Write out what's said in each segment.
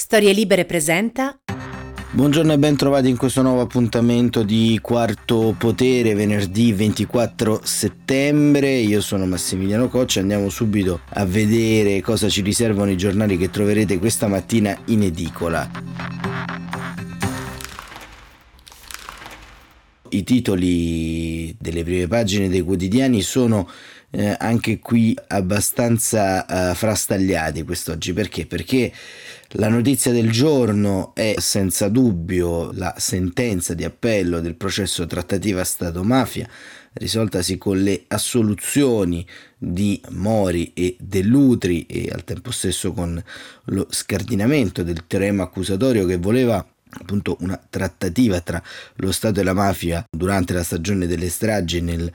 Storie Libere presenta Buongiorno e ben trovati in questo nuovo appuntamento di Quarto Potere, venerdì 24 settembre. Io sono Massimiliano Coccia, andiamo subito a vedere cosa ci riservano i giornali che troverete questa mattina in edicola. I titoli delle prime pagine dei quotidiani sono eh, anche qui abbastanza eh, frastagliati quest'oggi. Perché? Perché la notizia del giorno è senza dubbio la sentenza di appello del processo trattativa Stato-mafia risoltasi con le assoluzioni di Mori e Dell'Utri e al tempo stesso con lo scardinamento del teorema accusatorio che voleva appunto una trattativa tra lo Stato e la mafia durante la stagione delle stragi nel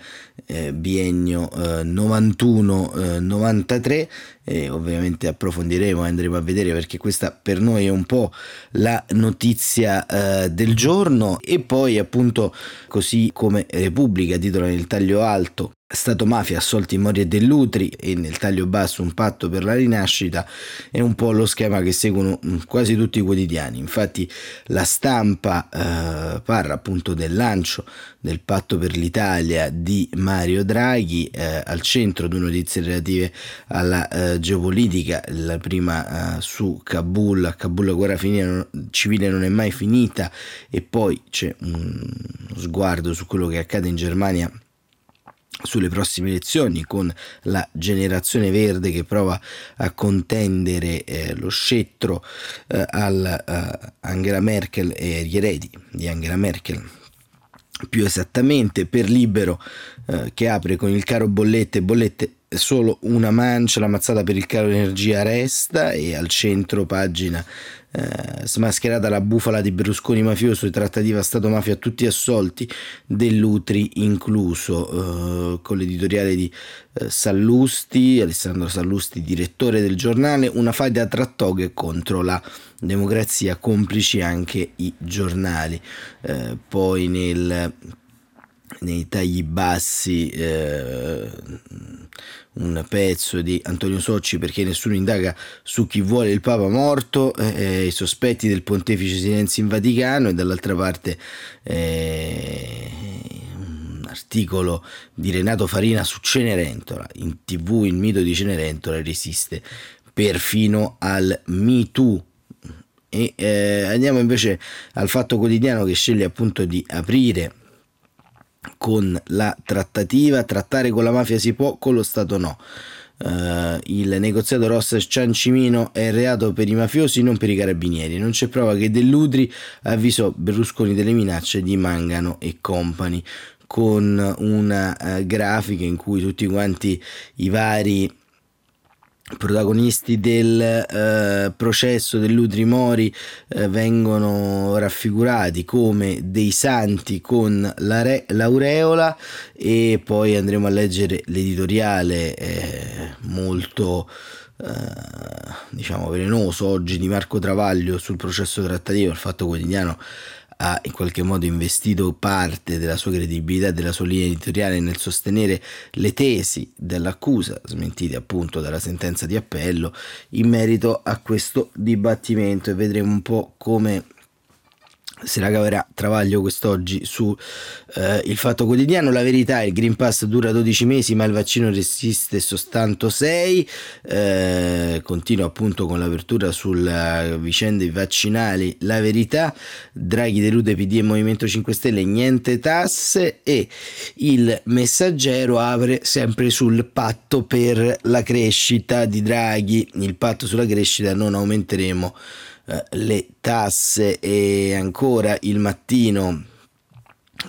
eh, biennio eh, 91-93 eh, ovviamente approfondiremo e andremo a vedere perché questa per noi è un po' la notizia eh, del giorno. E poi appunto così come Repubblica titola nel taglio alto Stato mafia assolti Mori e Dell'Utri e nel taglio basso un patto per la rinascita è un po' lo schema che seguono mm, quasi tutti i quotidiani. Infatti la stampa eh, parla appunto del lancio del patto per l'Italia di Mario Draghi eh, al centro due notizie relative alla eh, geopolitica la prima eh, su Kabul a Kabul la guerra civile non è mai finita e poi c'è uno sguardo su quello che accade in Germania sulle prossime elezioni con la generazione verde che prova a contendere eh, lo scettro eh, al uh, Angela Merkel e agli eredi di Angela Merkel. Più esattamente per libero eh, che apre con il caro bollette bollette solo una mancia la mazzata per il caro energia resta e al centro pagina eh, smascherata la bufala di Berlusconi mafioso e trattativa Stato-mafia tutti assolti, dell'Utri incluso, eh, con l'editoriale di eh, Sallusti, Alessandro Sallusti, direttore del giornale, una faida tra toghe contro la democrazia, complici anche i giornali. Eh, poi nel nei tagli bassi eh, un pezzo di Antonio Socci perché nessuno indaga su chi vuole il Papa morto, eh, eh, i sospetti del pontefice Silenzio in Vaticano e dall'altra parte eh, un articolo di Renato Farina su Cenerentola. In tv il mito di Cenerentola resiste perfino al Me Too. E eh, andiamo invece al fatto quotidiano che sceglie appunto di aprire con la trattativa, trattare con la mafia si può, con lo Stato no. Uh, il negoziato Rossa Ciancimino è reato per i mafiosi, non per i carabinieri. Non c'è prova che Dell'Udri avvisò Berlusconi delle minacce di Mangano e company con una uh, grafica in cui tutti quanti i vari protagonisti del eh, processo dell'Udri Mori eh, vengono raffigurati come dei santi con la re- l'aureola e poi andremo a leggere l'editoriale eh, molto eh, diciamo velenoso oggi di Marco Travaglio sul processo trattativo il Fatto Quotidiano ha in qualche modo investito parte della sua credibilità e della sua linea editoriale nel sostenere le tesi dell'accusa, smentite appunto dalla sentenza di appello, in merito a questo dibattimento. E vedremo un po' come se la caverà Travaglio quest'oggi su eh, Il Fatto Quotidiano. La verità, il Green Pass dura 12 mesi ma il vaccino resiste soltanto 6. Eh, continuo appunto con l'apertura sulle vicende vaccinali. La verità, Draghi delude PD e Movimento 5 Stelle, niente tasse e il messaggero apre sempre sul patto per la crescita di Draghi. Il patto sulla crescita non aumenteremo le tasse e ancora il mattino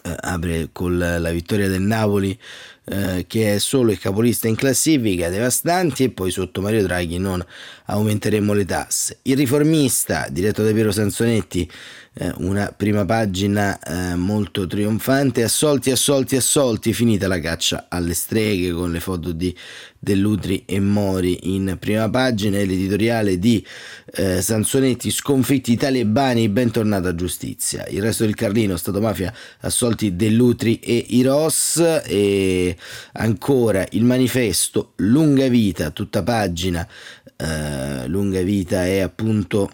eh, apre con la vittoria del Napoli eh, che è solo il capolista in classifica, devastanti e poi sotto Mario Draghi non aumenteremo le tasse. Il riformista, diretto da Piero Sansonetti, eh, una prima pagina eh, molto trionfante, assolti, assolti, assolti, finita la caccia alle streghe con le foto di Dell'Utri e Mori in prima pagina l'editoriale di eh, Sansonetti, sconfitti i talebani, bentornata giustizia. Il resto del Carlino, Stato Mafia, assolti Dell'Utri e i Ross e ancora il manifesto, lunga vita, tutta pagina, eh, lunga vita è appunto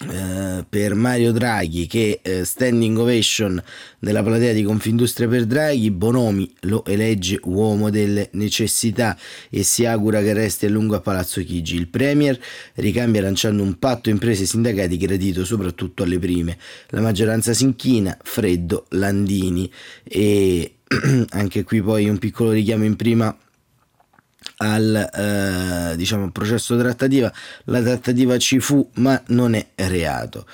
eh, per Mario Draghi che eh, standing ovation della platea di Confindustria per Draghi Bonomi lo elegge uomo delle necessità e si augura che resti a lungo a Palazzo Chigi. Il Premier ricambia lanciando un patto imprese e sindacati gradito soprattutto alle prime. La maggioranza si inchina Freddo Landini. E anche qui poi un piccolo richiamo in prima al eh, diciamo, processo trattativa, la trattativa ci fu ma non è reato.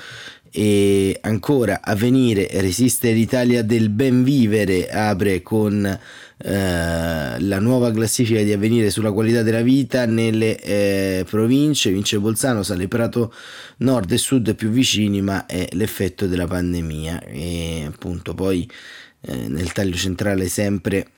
E ancora a venire resiste l'Italia del ben vivere apre con eh, la nuova classifica di avvenire sulla qualità della vita nelle eh, province, vince Bolzano, sale Prato Nord e Sud più vicini, ma è l'effetto della pandemia. E appunto poi eh, nel taglio centrale sempre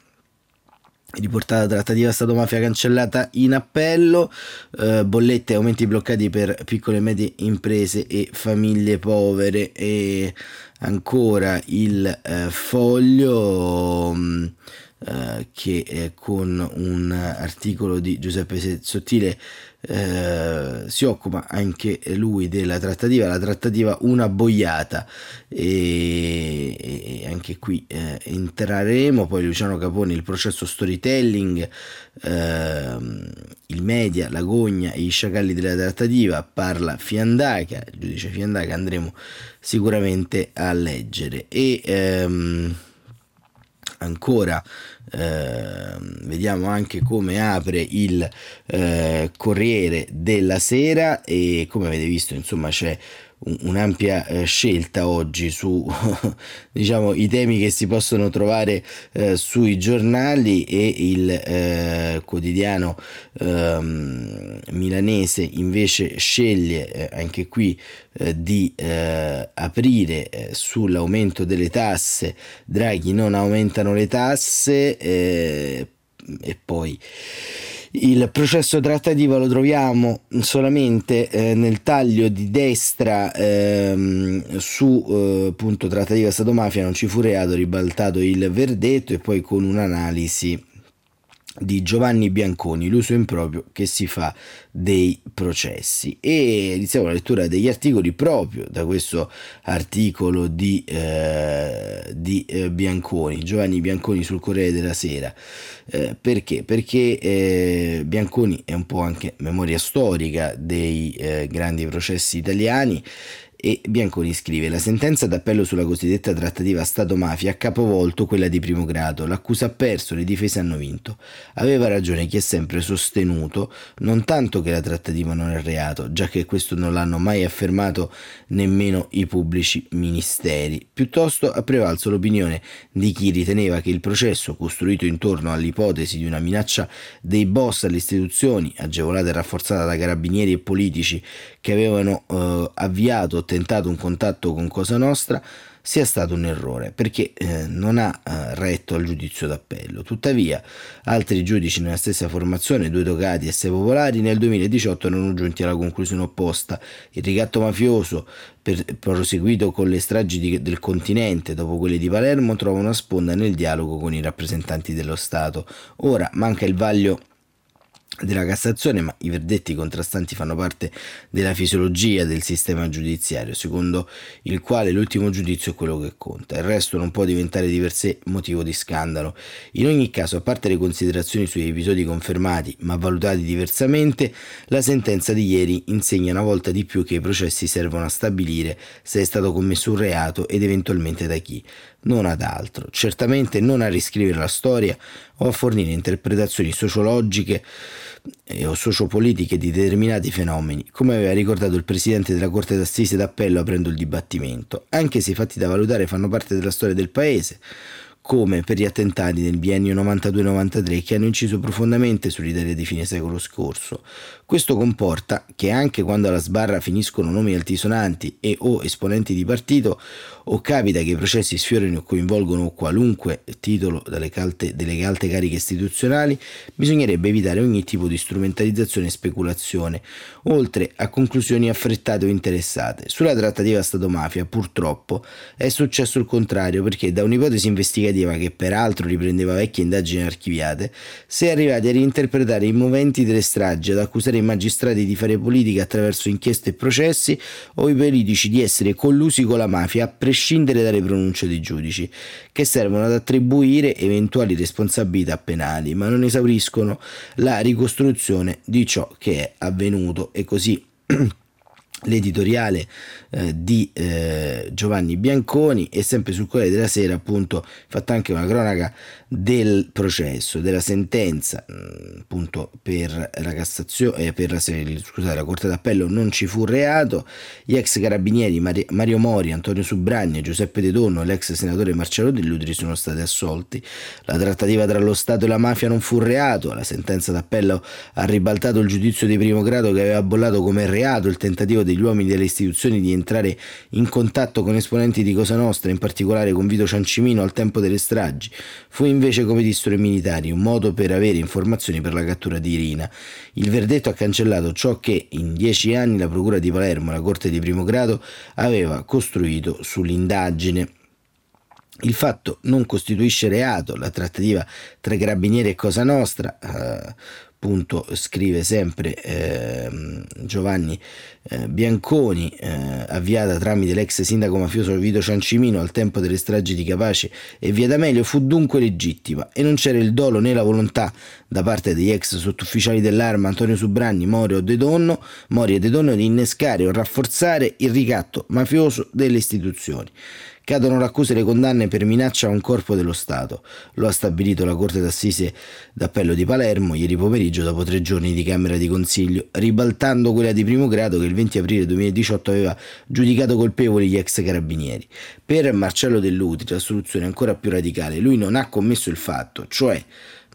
riportata trattativa Stato-mafia cancellata in appello, eh, bollette e aumenti bloccati per piccole e medie imprese e famiglie povere. E ancora il eh, foglio mh, mm, eh, che con un articolo di Giuseppe Sottile eh, si occupa anche lui della trattativa, la trattativa una boiata. E, e anche qui eh, entreremo, poi Luciano Capone il processo storytelling, eh, il media, la gogna e i sciacalli della trattativa, parla Fiandaca, il giudice Fiandaca andremo sicuramente a leggere. E ehm, ancora eh, vediamo anche come apre il eh, Corriere della Sera e come avete visto insomma c'è un'ampia eh, scelta oggi su diciamo, i temi che si possono trovare eh, sui giornali e il eh, quotidiano ehm, milanese invece sceglie eh, anche qui eh, di eh, aprire sull'aumento delle tasse. Draghi non aumentano le tasse e poi il processo trattativo lo troviamo solamente eh, nel taglio di destra ehm, su eh, appunto trattativa Stato-mafia non ci fu reato ribaltato il verdetto e poi con un'analisi di Giovanni Bianconi, l'uso improprio che si fa dei processi e iniziamo la lettura degli articoli proprio da questo articolo di, eh, di eh, Bianconi, Giovanni Bianconi sul Corriere della Sera. Eh, perché? Perché eh, Bianconi è un po' anche memoria storica dei eh, grandi processi italiani e Bianconi scrive la sentenza d'appello sulla cosiddetta trattativa Stato-mafia ha capovolto quella di primo grado, l'accusa ha perso, le difese hanno vinto. Aveva ragione chi ha sempre sostenuto non tanto che la trattativa non è reato, già che questo non l'hanno mai affermato nemmeno i pubblici ministeri, piuttosto ha prevalso l'opinione di chi riteneva che il processo costruito intorno all'ipotesi di una minaccia dei boss alle istituzioni, agevolata e rafforzata da carabinieri e politici che avevano eh, avviato tentato un contatto con Cosa Nostra sia stato un errore perché eh, non ha eh, retto al giudizio d'appello. Tuttavia, altri giudici nella stessa formazione, due togati e sei popolari, nel 2018 erano giunti alla conclusione opposta. Il ricatto mafioso, per, proseguito con le stragi di, del continente dopo quelle di Palermo, trova una sponda nel dialogo con i rappresentanti dello Stato. Ora manca il vaglio della Cassazione, ma i verdetti contrastanti fanno parte della fisiologia del sistema giudiziario, secondo il quale l'ultimo giudizio è quello che conta, il resto non può diventare di per sé motivo di scandalo. In ogni caso, a parte le considerazioni sugli episodi confermati ma valutati diversamente, la sentenza di ieri insegna una volta di più che i processi servono a stabilire se è stato commesso un reato ed eventualmente da chi, non ad altro, certamente non a riscrivere la storia o a fornire interpretazioni sociologiche o sociopolitiche di determinati fenomeni, come aveva ricordato il presidente della Corte d'Assise d'Appello aprendo il dibattimento, anche se i fatti da valutare fanno parte della storia del Paese, come per gli attentati del biennio 92-93 che hanno inciso profondamente sull'Italia di fine secolo scorso. Questo comporta che anche quando alla sbarra finiscono nomi altisonanti e o esponenti di partito, o capita che i processi sfiorino o coinvolgono qualunque titolo delle calte, delle alte cariche istituzionali, bisognerebbe evitare ogni tipo di strumentalizzazione e speculazione, oltre a conclusioni affrettate o interessate. Sulla trattativa Stato-mafia, purtroppo, è successo il contrario, perché da un'ipotesi investigativa che peraltro riprendeva vecchie indagini archiviate, si è arrivati a reinterpretare i moventi delle stragi, ad accusare i magistrati di fare politica attraverso inchieste e processi, o i politici di essere collusi con la mafia, a prescindere dalle pronunce dei giudici, che servono ad attribuire eventuali responsabilità penali, ma non esauriscono la ricostruzione di ciò che è avvenuto. E così l'editoriale eh, di eh, Giovanni Bianconi e sempre sul Corriere della Sera appunto fatto anche una cronaca del processo, della sentenza mm, appunto per la Cassazione, eh, per la, scusate, la Corte d'Appello non ci fu reato, gli ex carabinieri Mario Mori, Antonio Subragni, Giuseppe De Donno e l'ex senatore Marcello Dell'Udri sono stati assolti. La trattativa tra lo Stato e la mafia non fu reato, la sentenza d'appello ha ribaltato il giudizio di primo grado che aveva bollato come reato il tentativo degli uomini delle istituzioni di entrare in contatto con esponenti di Cosa Nostra, in particolare con Vito Ciancimino al tempo delle stragi. Fu invece, come dissero i militari, un modo per avere informazioni per la cattura di Irina. Il verdetto ha cancellato ciò che in dieci anni la Procura di Palermo, la Corte di primo grado, aveva costruito sull'indagine. Il fatto non costituisce reato, la trattativa tra carabinieri e Cosa Nostra, eh, appunto scrive sempre eh, Giovanni eh, Bianconi, eh, avviata tramite l'ex sindaco mafioso Vito Ciancimino al tempo delle stragi di Capace e via D'Amelio, fu dunque legittima e non c'era il dolo né la volontà da parte degli ex sottufficiali dell'arma Antonio Subranni, Mori, De Donno, Mori e De Donno di innescare o rafforzare il ricatto mafioso delle istituzioni. Cadono l'accuse e le condanne per minaccia a un corpo dello Stato. Lo ha stabilito la Corte d'Assise d'Appello di Palermo ieri pomeriggio dopo tre giorni di Camera di Consiglio, ribaltando quella di primo grado che il 20 aprile 2018 aveva giudicato colpevoli gli ex carabinieri. Per Marcello Dell'Utri la soluzione è ancora più radicale. Lui non ha commesso il fatto, cioè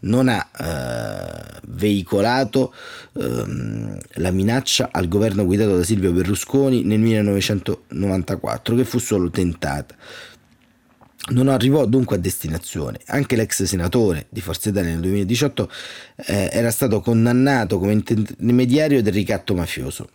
non ha eh, veicolato ehm, la minaccia al governo guidato da Silvio Berlusconi nel 1994, che fu solo tentata. Non arrivò dunque a destinazione. Anche l'ex senatore di Forza Italia nel 2018 eh, era stato condannato come intermediario del ricatto mafioso.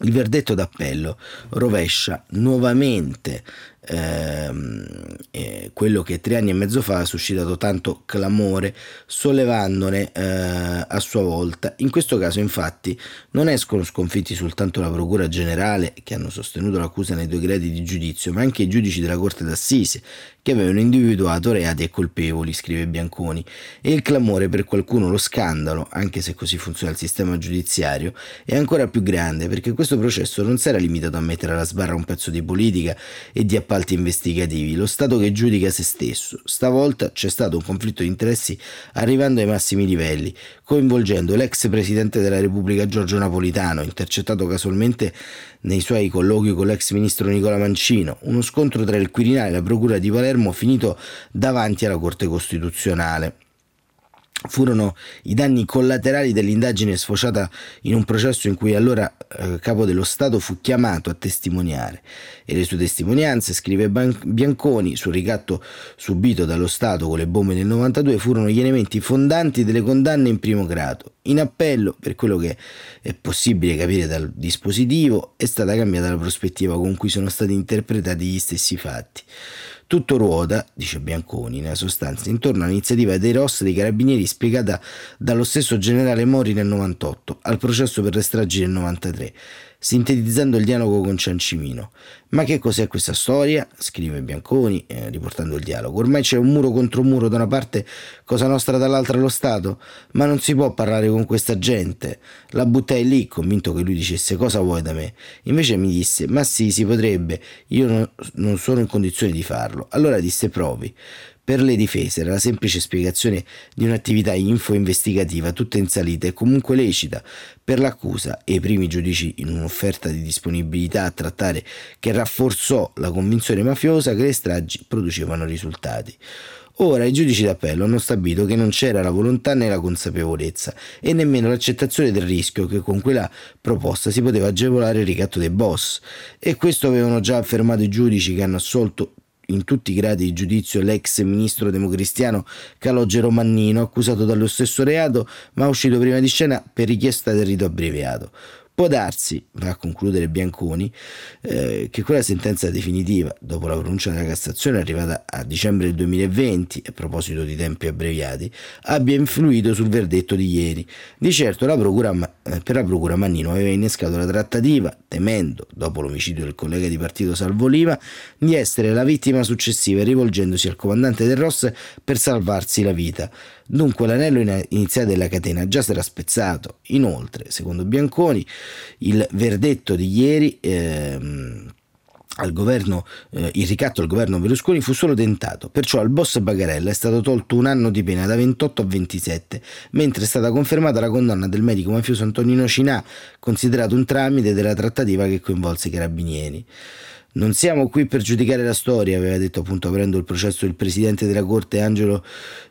Il verdetto d'appello rovescia nuovamente ehm, eh, quello che tre anni e mezzo fa ha suscitato tanto clamore, sollevandone eh, a sua volta. In questo caso, infatti, non escono sconfitti soltanto la Procura Generale, che hanno sostenuto l'accusa nei due gradi di giudizio, ma anche i giudici della Corte d'Assise, che avevano individuato reati e colpevoli, scrive Bianconi, e il clamore per qualcuno, lo scandalo, anche se così funziona il sistema giudiziario, è ancora più grande perché questo processo non si era limitato a mettere alla sbarra un pezzo di politica e di appalti investigativi, lo Stato che giudica se stesso. Stavolta c'è stato un conflitto di interessi arrivando ai massimi livelli, coinvolgendo l'ex presidente della Repubblica Giorgio Napolitano, intercettato casualmente nei suoi colloqui con l'ex ministro Nicola Mancino, uno scontro tra il Quirinale e la Procura di Palermo finito davanti alla Corte Costituzionale furono i danni collaterali dell'indagine sfociata in un processo in cui allora eh, capo dello Stato fu chiamato a testimoniare e le sue testimonianze, scrive Bianconi, sul ricatto subito dallo Stato con le bombe nel 92 furono gli elementi fondanti delle condanne in primo grado. In appello, per quello che è possibile capire dal dispositivo, è stata cambiata la prospettiva con cui sono stati interpretati gli stessi fatti. Tutto ruota, dice Bianconi, nella sostanza, intorno all'iniziativa dei ROS dei carabinieri spiegata dallo stesso generale Mori nel 98, al processo per le stragi del 93 sintetizzando il dialogo con Ciancimino. Ma che cos'è questa storia? scrive Bianconi, eh, riportando il dialogo. Ormai c'è un muro contro muro, da una parte Cosa Nostra, dall'altra lo Stato, ma non si può parlare con questa gente. La buttai lì, convinto che lui dicesse cosa vuoi da me. Invece mi disse, ma sì, si potrebbe, io non, non sono in condizione di farlo. Allora disse, provi. Per le difese era la semplice spiegazione di un'attività info-investigativa tutta in salita e comunque lecita. Per l'accusa e i primi giudici in un'offerta di disponibilità a trattare che rafforzò la convinzione mafiosa che le stragi producevano risultati. Ora i giudici d'appello hanno stabilito che non c'era la volontà né la consapevolezza e nemmeno l'accettazione del rischio che con quella proposta si poteva agevolare il ricatto dei boss. E questo avevano già affermato i giudici che hanno assolto in tutti i gradi di giudizio l'ex ministro democristiano Calogero Mannino, accusato dallo stesso reato, ma uscito prima di scena per richiesta del rito abbreviato. Può darsi, va a concludere Bianconi, eh, che quella sentenza definitiva, dopo la pronuncia della Cassazione arrivata a dicembre del 2020, a proposito di tempi abbreviati, abbia influito sul verdetto di ieri. Di certo la procura, eh, per la Procura Mannino aveva innescato la trattativa, temendo, dopo l'omicidio del collega di partito Salvo Oliva, di essere la vittima successiva rivolgendosi al comandante del Ross per salvarsi la vita. Dunque l'anello iniziale della catena già era spezzato. Inoltre, secondo Bianconi, il verdetto di ieri ehm, al governo, eh, il ricatto al governo Berlusconi fu solo tentato, perciò al boss Bagarella è stato tolto un anno di pena da 28 a 27, mentre è stata confermata la condanna del medico mafioso Antonino Cinà, considerato un tramite della trattativa che coinvolse i carabinieri. Non siamo qui per giudicare la storia, aveva detto appunto aprendo il processo il presidente della Corte Angelo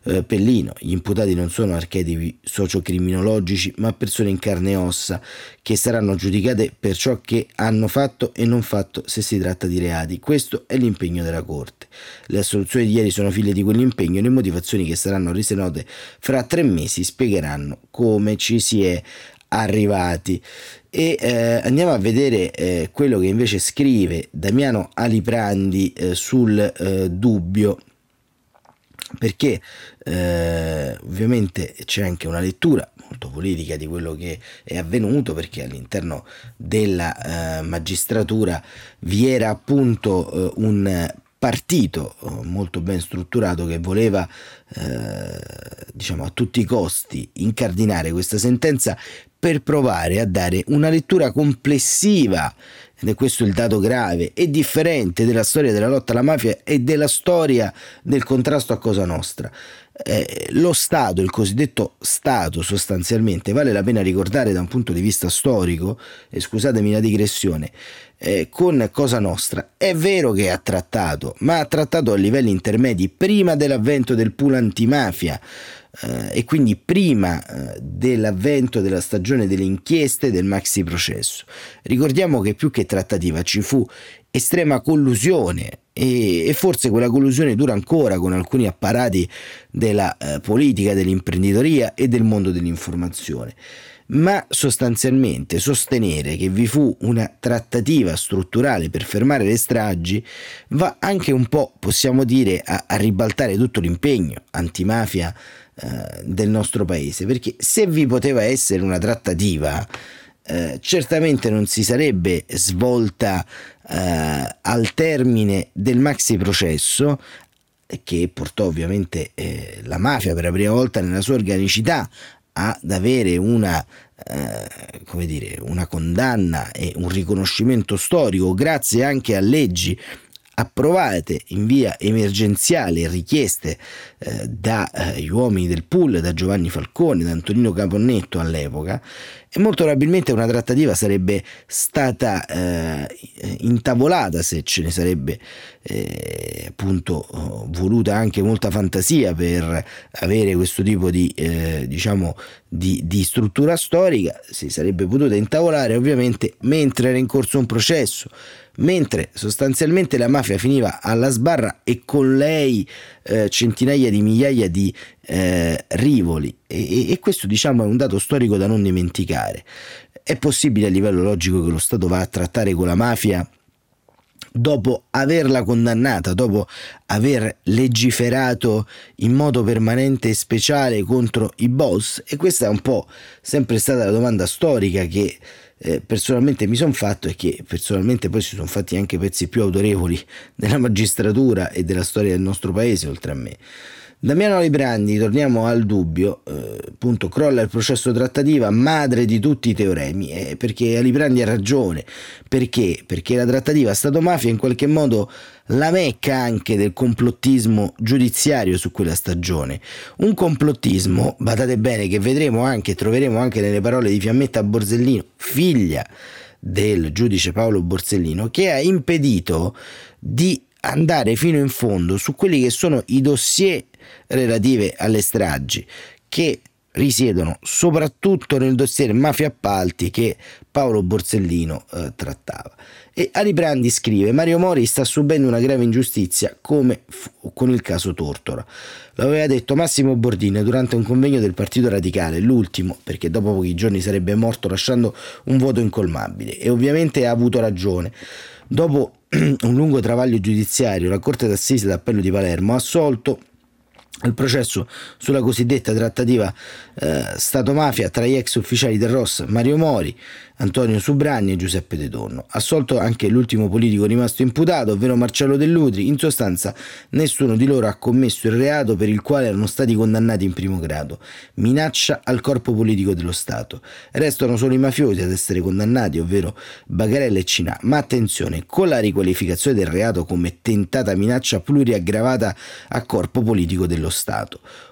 eh, Pellino. Gli imputati non sono archetipi sociocriminologici, ma persone in carne e ossa che saranno giudicate per ciò che hanno fatto e non fatto se si tratta di reati. Questo è l'impegno della Corte. Le assoluzioni di ieri sono figlie di quell'impegno e le motivazioni che saranno rese note fra tre mesi spiegheranno come ci si è arrivati. E eh, andiamo a vedere eh, quello che invece scrive Damiano Aliprandi eh, sul eh, dubbio. Perché eh, ovviamente c'è anche una lettura molto politica di quello che è avvenuto perché all'interno della eh, magistratura vi era appunto un partito molto ben strutturato che voleva eh, diciamo a tutti i costi incardinare questa sentenza per provare a dare una lettura complessiva, ed è questo il dato grave, e differente della storia della lotta alla mafia e della storia del contrasto a Cosa Nostra. Eh, lo Stato, il cosiddetto Stato sostanzialmente, vale la pena ricordare da un punto di vista storico, e scusatemi la digressione, eh, con Cosa Nostra, è vero che ha trattato, ma ha trattato a livelli intermedi prima dell'avvento del pool antimafia, eh, e quindi prima eh, dell'avvento della stagione delle inchieste del maxi processo. Ricordiamo che più che trattativa ci fu estrema collusione e, e forse quella collusione dura ancora con alcuni apparati della eh, politica, dell'imprenditoria e del mondo dell'informazione. Ma sostanzialmente sostenere che vi fu una trattativa strutturale per fermare le stragi va anche un po', possiamo dire, a, a ribaltare tutto l'impegno antimafia eh, del nostro paese, perché se vi poteva essere una trattativa, eh, certamente non si sarebbe svolta eh, al termine del maxi processo che portò ovviamente eh, la mafia per la prima volta nella sua organicità ad avere una, eh, come dire, una condanna e un riconoscimento storico grazie anche a leggi approvate in via emergenziale richieste eh, dagli eh, uomini del pool, da Giovanni Falcone, da Antonino Caponnetto all'epoca, e molto probabilmente una trattativa sarebbe stata eh, intavolata se ce ne sarebbe eh, appunto voluta anche molta fantasia per avere questo tipo di, eh, diciamo, di, di struttura storica, si sarebbe potuta intavolare ovviamente mentre era in corso un processo mentre sostanzialmente la mafia finiva alla sbarra e con lei eh, centinaia di migliaia di eh, rivoli e, e, questo diciamo è un dato storico da non dimenticare. È possibile a livello logico che lo Stato va a trattare con la mafia dopo averla condannata, dopo aver legiferato in modo permanente e speciale contro i boss? E questa è un po' sempre stata la domanda storica che eh, personalmente mi sono fatto e che personalmente poi si sono fatti anche pezzi più autorevoli della magistratura e della storia del nostro paese oltre a me. Damiano Librandi, torniamo al dubbio, eh, appunto crolla il processo trattativa, madre di tutti i teoremi, eh, perché Alibrandi ha ragione, perché? Perché la trattativa Stato-mafia in qualche modo la mecca anche del complottismo giudiziario su quella stagione. Un complottismo, badate bene, che vedremo anche, troveremo anche nelle parole di Fiammetta Borsellino, figlia del giudice Paolo Borsellino, che ha impedito di andare fino in fondo su quelli che sono i dossier relative alle stragi che risiedono soprattutto nel dossier mafia appalti che Paolo Borsellino eh, trattava. E Alibrandi scrive: Mario Mori sta subendo una grave ingiustizia come fu con il caso Tortora. Lo aveva detto Massimo Bordini durante un convegno del Partito Radicale, l'ultimo, perché dopo pochi giorni sarebbe morto lasciando un voto incolmabile. E ovviamente ha avuto ragione. Dopo un lungo travaglio giudiziario, la Corte d'Assise d'Appello di Palermo ha assolto al processo sulla cosiddetta trattativa eh, Stato-mafia tra gli ex ufficiali del Ross Mario Mori, Antonio Subranni e Giuseppe De Donno. Assolto anche l'ultimo politico rimasto imputato, ovvero Marcello Dell'Utri. In sostanza, nessuno di loro ha commesso il reato per il quale erano stati condannati in primo grado. Minaccia al corpo politico dello Stato. Restano solo i mafiosi ad essere condannati, ovvero Bagarella e Cinà. Ma attenzione, con la riqualificazione del reato come tentata minaccia pluriaggravata a corpo politico dello Stato.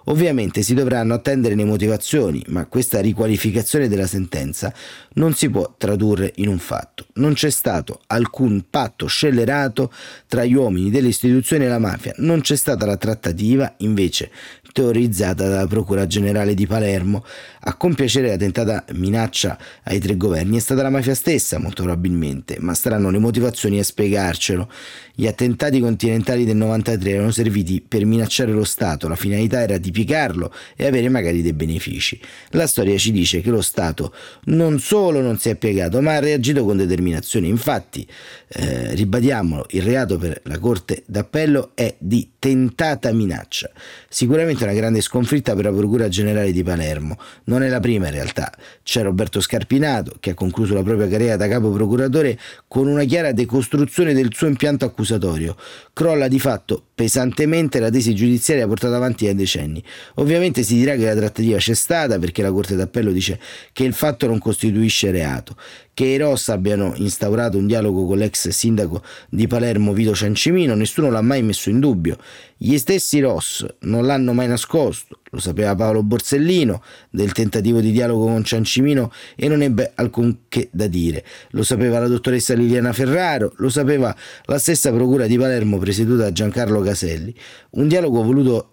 Ovviamente si dovranno attendere le motivazioni, ma questa riqualificazione della sentenza non si può tradurre in un fatto. Non c'è stato alcun patto scellerato tra gli uomini delle istituzioni e la mafia, non c'è stata la trattativa, invece teorizzata dalla Procura Generale di Palermo. A compiacere la tentata minaccia ai tre governi è stata la mafia stessa, molto probabilmente, ma saranno le motivazioni a spiegarcelo. Gli attentati continentali del 93 erano serviti per minacciare lo Stato, la finalità era di piegarlo e avere magari dei benefici. La storia ci dice che lo Stato non solo non si è piegato, ma ha reagito con determinazione. Infatti, eh, ribadiamolo, il reato per la Corte d'Appello è di tentata minaccia. Sicuramente una grande sconfitta per la Procura Generale di Palermo. Non è la prima in realtà. C'è Roberto Scarpinato che ha concluso la propria carriera da capo procuratore con una chiara decostruzione del suo impianto accusatorio. Crolla di fatto pesantemente la tesi giudiziaria portata avanti da decenni. Ovviamente si dirà che la trattativa c'è stata perché la Corte d'Appello dice che il fatto non costituisce reato, che i Ross abbiano instaurato un dialogo con l'ex sindaco di Palermo Vito Ciancimino, nessuno l'ha mai messo in dubbio. Gli stessi Ross non l'hanno mai nascosto, lo sapeva Paolo Borsellino del tentativo di dialogo con Ciancimino e non ebbe alcunché da dire. Lo sapeva la dottoressa Liliana Ferraro, lo sapeva la stessa procura di Palermo presieduta da Giancarlo Caselli. Un dialogo voluto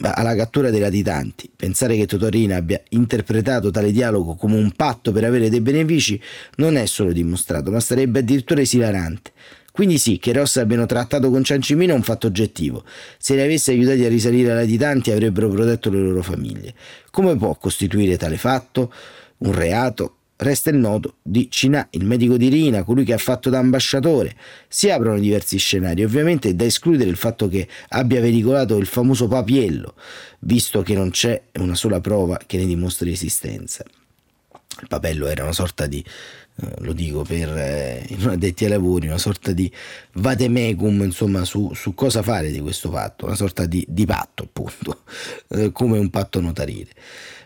alla cattura dei latitanti. Pensare che Totorina abbia interpretato tale dialogo come un patto per avere dei benefici non è solo dimostrato, ma sarebbe addirittura esilarante. Quindi sì, che Ross abbiano trattato con Ciancimino è un fatto oggettivo. Se li avesse aiutati a risalire ai latitanti avrebbero protetto le loro famiglie. Come può costituire tale fatto un reato? Resta il nodo di Cinà, il medico di Rina, colui che ha fatto da ambasciatore. Si aprono diversi scenari, ovviamente è da escludere il fatto che abbia veicolato il famoso papiello, visto che non c'è una sola prova che ne dimostri l'esistenza. Il papello era una sorta di eh, lo dico per eh, i non addetti ai lavori, una sorta di vademecum insomma su, su, cosa fare di questo patto, una sorta di, di patto appunto, eh, come un patto notarile.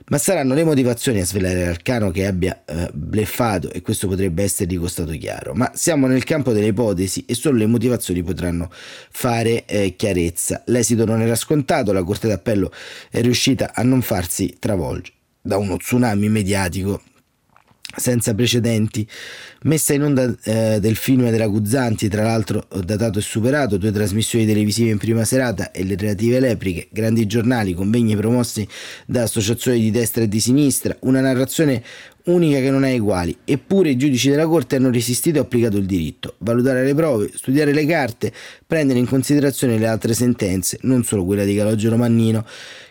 Ma saranno le motivazioni a svelare l'arcano che abbia eh, bleffato e questo potrebbe essergli costato chiaro, ma siamo nel campo delle ipotesi e solo le motivazioni potranno fare eh, chiarezza. L'esito non era scontato, la Corte d'Appello è riuscita a non farsi travolgere da uno tsunami mediatico senza precedenti, messa in onda eh, del film della Guzzanti, tra l'altro datato e superato, due trasmissioni televisive in prima serata e le relative repliche, grandi giornali, convegni promossi da associazioni di destra e di sinistra, una narrazione unica che non ha uguali, eppure i giudici della Corte hanno resistito e applicato il diritto, valutare le prove, studiare le carte, prendere in considerazione le altre sentenze, non solo quella di Calogero Mannino,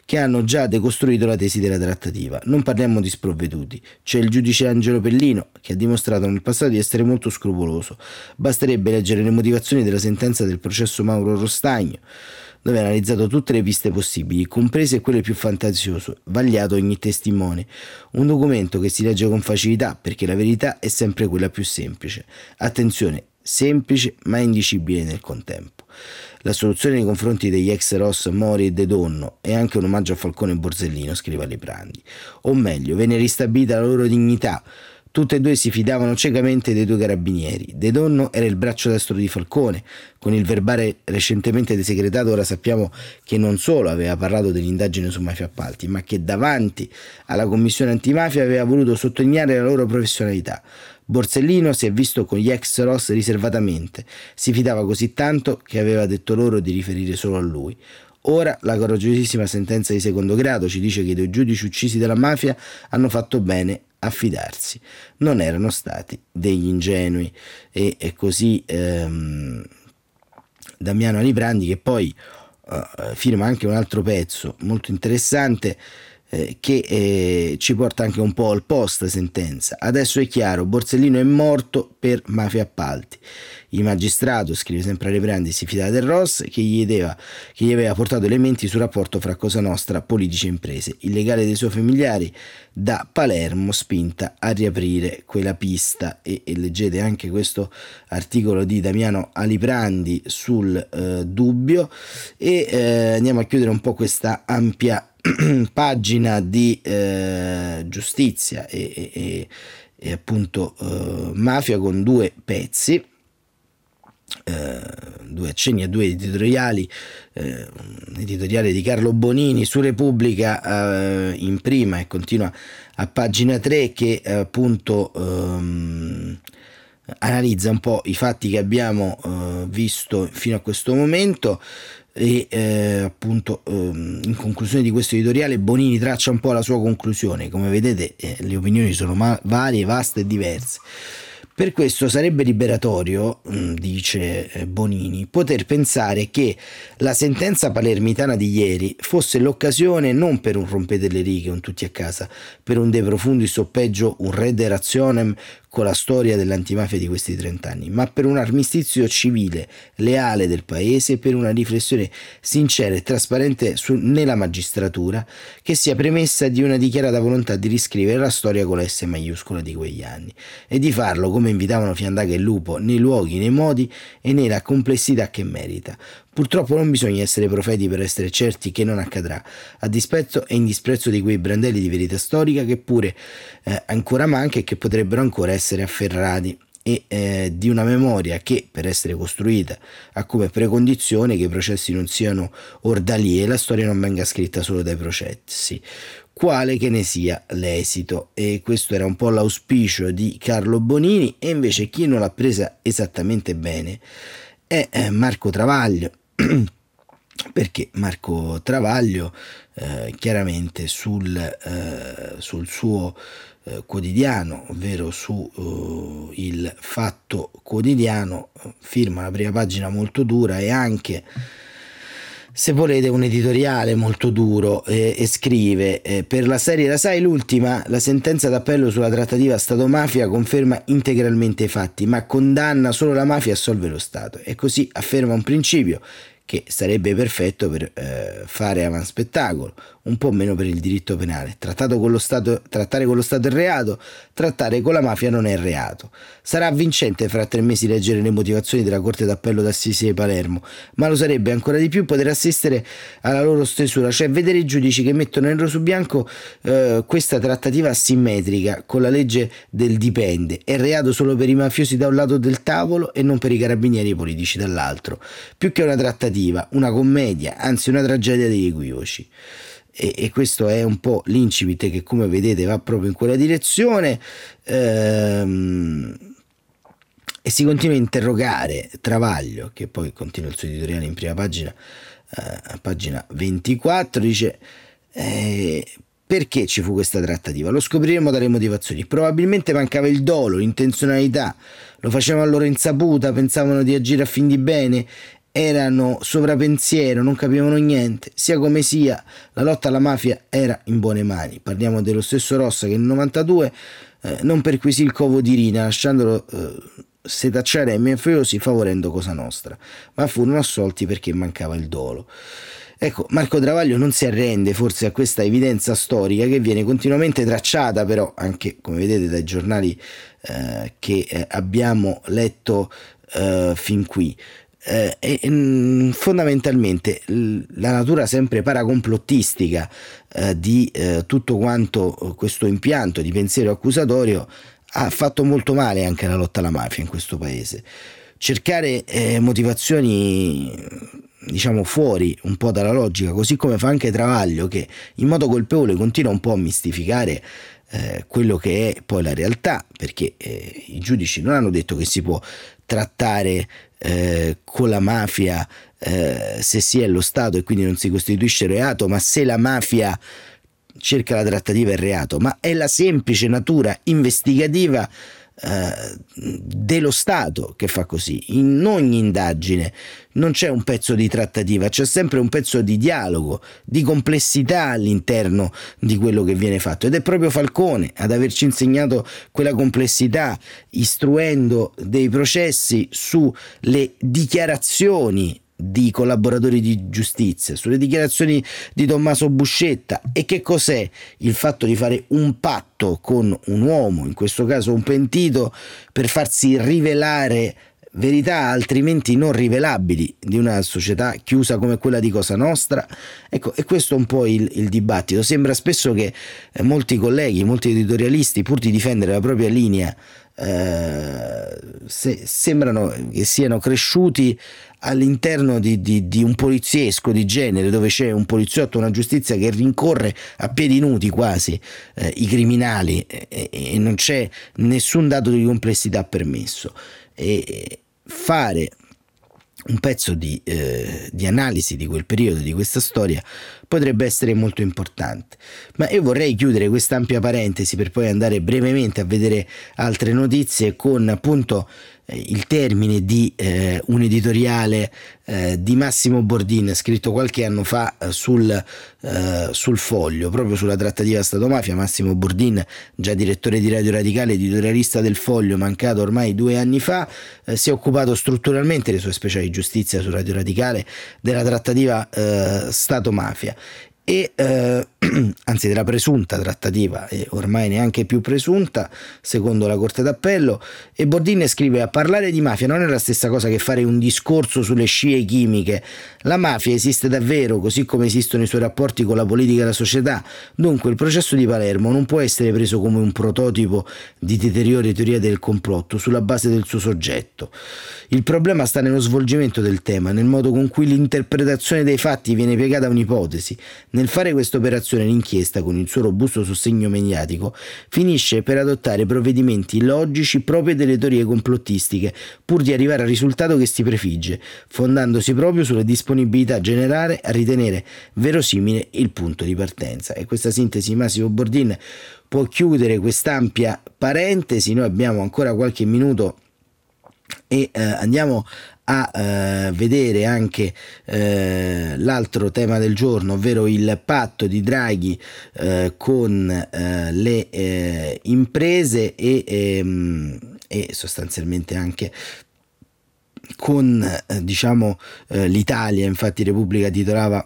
che hanno già decostruito la tesi della trattativa. Non parliamo di sprovveduti. C'è il giudice Angelo Pellino, che ha dimostrato nel passato di essere molto scrupoloso. Basterebbe leggere le motivazioni della sentenza del processo Mauro Rostagno dove ha analizzato tutte le piste possibili, comprese quelle più fantasiose, vagliato ogni testimone. Un documento che si legge con facilità perché la verità è sempre quella più semplice. Attenzione, semplice ma indicibile nel contempo. La soluzione nei confronti degli ex Ross Mori e De Donno è anche un omaggio a Falcone e Borsellino, scrive Liprandi. O meglio, venne ristabilita la loro dignità Tutte e due si fidavano ciecamente dei due carabinieri. De Donno era il braccio destro di Falcone. Con il verbale recentemente desecretato ora sappiamo che non solo aveva parlato dell'indagine su mafia appalti, ma che davanti alla commissione antimafia aveva voluto sottolineare la loro professionalità. Borsellino si è visto con gli ex Ross riservatamente, si fidava così tanto che aveva detto loro di riferire solo a lui. Ora la coraggiosissima sentenza di secondo grado ci dice che i due giudici uccisi dalla mafia hanno fatto bene a fidarsi, non erano stati degli ingenui e, e così ehm, Damiano Alibrandi che poi uh, firma anche un altro pezzo molto interessante eh, che eh, ci porta anche un po' al post sentenza. Adesso è chiaro, Borsellino è morto per mafia appalti. Il magistrato, scrive sempre Rebrandi, si fidava del Ross che gli, deva, che gli, aveva portato elementi sul rapporto fra Cosa Nostra, politici e imprese. Il legale dei suoi familiari da Palermo spinta a riaprire quella pista e, e leggete anche questo articolo di Damiano Aliprandi sul eh, dubbio e eh, andiamo a chiudere un po' questa ampia pagina di eh, giustizia e, e, e appunto eh, mafia con due pezzi. Eh, due accenni a due editoriali, eh, un editoriale di Carlo Bonini su Repubblica eh, in prima e continua a pagina 3 che appunto ehm, analizza un po' i fatti che abbiamo eh, visto fino a questo momento e eh, appunto ehm, in conclusione di questo editoriale Bonini traccia un po' la sua conclusione. Come vedete eh, le opinioni sono ma- varie, vaste e diverse per questo sarebbe liberatorio, mm, dice eh, Bonini, poter pensare che la sentenza palermitana di ieri fosse l'occasione non per un rompete le righe, un tutti a casa, per un de profundis o peggio un rederationem con la storia dell'antimafia di questi trent'anni, ma per un armistizio civile, leale del paese, per una riflessione sincera e trasparente su, nella magistratura, che sia premessa di una dichiarata volontà di riscrivere la storia con la S maiuscola di quegli anni, e di farlo come invitavano Fiandaga e Lupo, nei luoghi, nei modi e nella complessità che merita, Purtroppo non bisogna essere profeti per essere certi che non accadrà, a dispetto e in disprezzo di quei brandelli di verità storica che pure eh, ancora manca e che potrebbero ancora essere afferrati. E eh, di una memoria che per essere costruita ha come precondizione che i processi non siano ordali e la storia non venga scritta solo dai processi quale che ne sia l'esito. E questo era un po' l'auspicio di Carlo Bonini e invece chi non l'ha presa esattamente bene è eh, Marco Travaglio perché Marco Travaglio eh, chiaramente sul, eh, sul suo eh, quotidiano, ovvero su uh, il fatto quotidiano, firma una prima pagina molto dura e anche se volete un editoriale molto duro eh, e scrive eh, per la serie La sai l'ultima la sentenza d'appello sulla trattativa Stato-mafia conferma integralmente i fatti ma condanna solo la mafia e assolve lo Stato e così afferma un principio che sarebbe perfetto per eh, fare avanspettacolo, un po' meno per il diritto penale. Con stato, trattare con lo Stato è reato, trattare con la mafia non è reato. Sarà vincente fra tre mesi leggere le motivazioni della Corte d'Appello d'Assisi di Palermo, ma lo sarebbe ancora di più poter assistere alla loro stesura, cioè vedere i giudici che mettono nero su bianco eh, questa trattativa asimmetrica con la legge del dipende. È reato solo per i mafiosi da un lato del tavolo e non per i carabinieri politici dall'altro. Più che una trattativa, una commedia, anzi una tragedia degli equivoci e, e, questo è un po' l'incipit che come vedete va proprio in quella direzione ehm, e si continua a interrogare Travaglio che poi continua il suo editoriale in prima pagina eh, a pagina 24 dice eh, Perché ci fu questa trattativa? Lo scopriremo dalle motivazioni. Probabilmente mancava il dolo, l'intenzionalità, lo facevano a loro insaputa, pensavano di agire a fin di bene, erano sovrapensiero, non capivano niente. Sia come sia, la lotta alla mafia era in buone mani. Parliamo dello stesso Rossa che nel 92 eh, non perquisì il covo di Rina, lasciandolo eh, setacciare ai mafiosi favorendo Cosa Nostra, ma furono assolti perché mancava il dolo. Ecco, Marco Travaglio non si arrende forse a questa evidenza storica che viene continuamente tracciata, però anche come vedete dai giornali eh, che eh, abbiamo letto eh, fin qui. Eh, e, mm, fondamentalmente la natura sempre paracomplotistica eh, di eh, tutto quanto questo impianto di pensiero accusatorio ha fatto molto male anche alla lotta alla mafia in questo paese. Cercare motivazioni diciamo fuori un po' dalla logica, così come fa anche Travaglio che in modo colpevole continua un po' a mistificare eh, quello che è poi la realtà, perché eh, i giudici non hanno detto che si può trattare eh, con la mafia eh, se si è lo Stato e quindi non si costituisce reato, ma se la mafia cerca la trattativa è reato, ma è la semplice natura investigativa eh, dello Stato che fa così. In ogni indagine non c'è un pezzo di trattativa, c'è sempre un pezzo di dialogo, di complessità all'interno di quello che viene fatto. Ed è proprio Falcone ad averci insegnato quella complessità, istruendo dei processi sulle dichiarazioni di collaboratori di giustizia, sulle dichiarazioni di Tommaso Buscetta e che cos'è il fatto di fare un patto con un uomo, in questo caso un pentito, per farsi rivelare verità altrimenti non rivelabili di una società chiusa come quella di Cosa Nostra. Ecco, e questo è un po' il, il dibattito. Sembra spesso che eh, molti colleghi, molti editorialisti, pur di difendere la propria linea, eh, se, sembrano che siano cresciuti all'interno di, di, di, un poliziesco di genere dove c'è un poliziotto, una giustizia che rincorre a piedi nudi quasi eh, i criminali e, e, non c'è nessun dato di complessità permesso. E fare un pezzo di, eh, di, analisi di quel periodo, di questa storia, potrebbe essere molto importante. Ma io vorrei chiudere questa ampia parentesi per poi andare brevemente a vedere altre notizie con appunto il termine di eh, un editoriale eh, di Massimo Bordin scritto qualche anno fa eh, sul, eh, sul, foglio, proprio sulla trattativa Stato-mafia. Massimo Bordin, già direttore di Radio Radicale, editorialista del foglio, mancato ormai due anni fa, eh, si è occupato strutturalmente, le sue speciali giustizia su Radio Radicale, della trattativa Stato-mafia e eh, anzi della presunta trattativa e ormai neanche più presunta secondo la Corte d'Appello e Bordin scrive a parlare di mafia non è la stessa cosa che fare un discorso sulle scie chimiche. La mafia esiste davvero così come esistono i suoi rapporti con la politica e la società. Dunque il processo di Palermo non può essere preso come un prototipo di deteriore teoria del complotto sulla base del suo soggetto. Il problema sta nello svolgimento del tema nel modo con cui l'interpretazione dei fatti viene piegata a un'ipotesi nel fare questa operazione l'inchiesta, con il suo robusto sostegno mediatico, finisce per adottare provvedimenti logici proprio delle teorie complottistiche, pur di arrivare al risultato che si prefigge, fondandosi proprio sulla disponibilità generale a ritenere verosimile il punto di partenza. E questa sintesi Massimo Bordin può chiudere quest'ampia parentesi, noi abbiamo ancora qualche minuto e eh, andiamo a eh, vedere anche eh, l'altro tema del giorno, ovvero il patto di Draghi eh, con eh, le eh, imprese e, ehm, e, sostanzialmente anche con eh, diciamo, l'Italia, infatti Repubblica titolava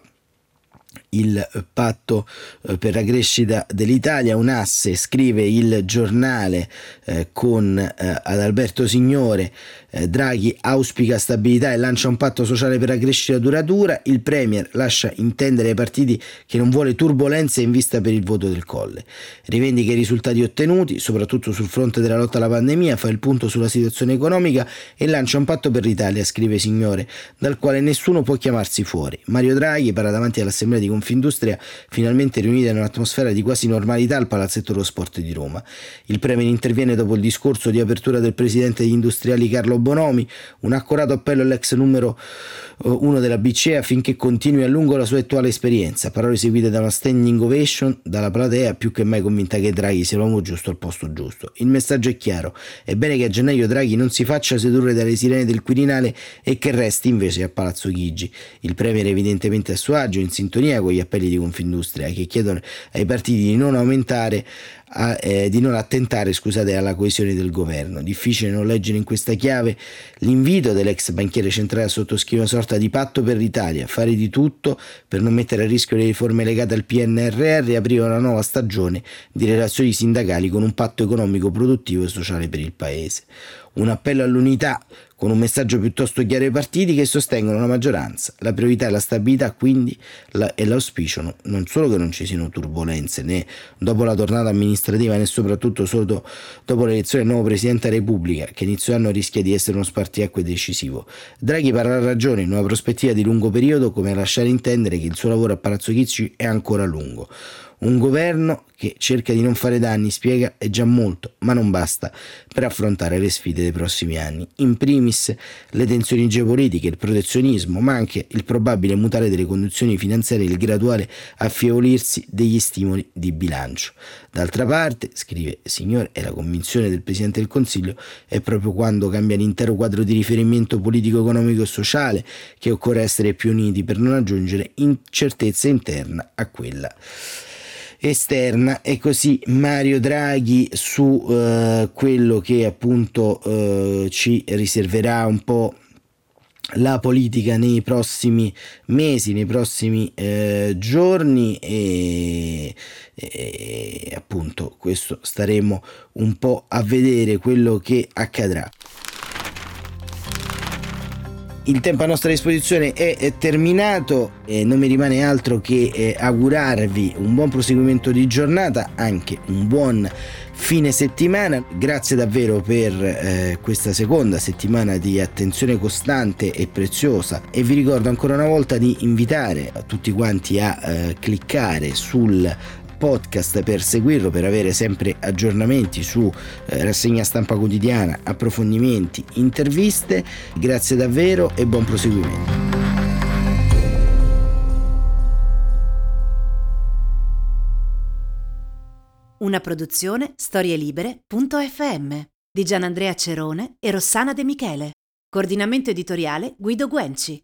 il patto eh, per la crescita dell'Italia, un asse, scrive il giornale eh, con eh, ad Alberto Signore, eh, Draghi auspica stabilità e lancia un patto sociale per la crescita duratura, il Premier lascia intendere ai partiti che non vuole turbolenze in vista per il voto del Colle, rivendica i risultati ottenuti, soprattutto sul fronte della lotta alla pandemia, fa il punto sulla situazione economica e lancia un patto per l'Italia, scrive Signore, dal quale nessuno può chiamarsi fuori. Mario Draghi parla davanti all'Assemblea di Conferenza Confindustria finalmente riunite in un'atmosfera di quasi normalità al Palazzetto dello Sport di Roma. Il Premier interviene dopo il discorso di apertura del presidente degli industriali Carlo Bonomi, un accorato appello all'ex numero eh, uno della BCE affinché continui a lungo la sua attuale esperienza, parole seguite da una standing ovation dalla platea più che mai convinta che Draghi sia l'uomo giusto al posto giusto. Il messaggio è chiaro, è bene che a gennaio Draghi non si faccia sedurre dalle sirene del Quirinale e che resti invece a Palazzo Chigi. Il Premier evidentemente a suo agio, in sintonia con gli appelli di Confindustria che chiedono ai partiti di non aumentare a, eh, di non attentare scusate, alla coesione del governo. Difficile non leggere in questa chiave l'invito dell'ex banchiere centrale a sottoscrivere una sorta di patto per l'Italia, fare di tutto per non mettere a rischio le riforme legate al PNRR e aprire una nuova stagione di relazioni sindacali con un patto economico produttivo e sociale per il Paese un appello all'unità con un messaggio piuttosto chiaro ai partiti che sostengono la maggioranza. La priorità è la stabilità, quindi la, e l'auspicio non solo che non ci siano turbulenze né dopo la tornata amministrativa né soprattutto solo dopo l'elezione del nuovo Presidente della Repubblica, che inizio anno rischia di essere uno spartiacque decisivo. Draghi parla ragione in una prospettiva di lungo periodo come a lasciare intendere che il suo lavoro a Palazzo Chicci è ancora lungo. Un governo che cerca di non fare danni, spiega, è già molto, ma non basta per affrontare le sfide dei prossimi anni. In primis le tensioni geopolitiche, il protezionismo, ma anche il probabile mutare delle condizioni finanziarie e il graduale affievolirsi degli stimoli di bilancio. D'altra parte, scrive Signor, è la convinzione del Presidente del Consiglio, è proprio quando cambia l'intero quadro di riferimento politico, economico e sociale che occorre essere più uniti per non aggiungere incertezza interna a quella esterna e così Mario Draghi su uh, quello che appunto uh, ci riserverà un po' la politica nei prossimi mesi, nei prossimi eh, giorni e, e appunto questo staremo un po' a vedere quello che accadrà il tempo a nostra disposizione è, terminato e non mi rimane altro che eh, augurarvi un buon proseguimento di giornata, anche un buon fine settimana. Grazie davvero per eh, questa seconda settimana di attenzione costante e preziosa e vi ricordo ancora una volta di invitare tutti quanti a eh, cliccare sul podcast per seguirlo, per avere sempre aggiornamenti su eh, rassegna stampa quotidiana, approfondimenti, interviste. Grazie davvero e buon proseguimento. Una produzione storielibere.fm di Gianandrea Cerone e Rossana De Michele. Coordinamento editoriale Guido Guenci.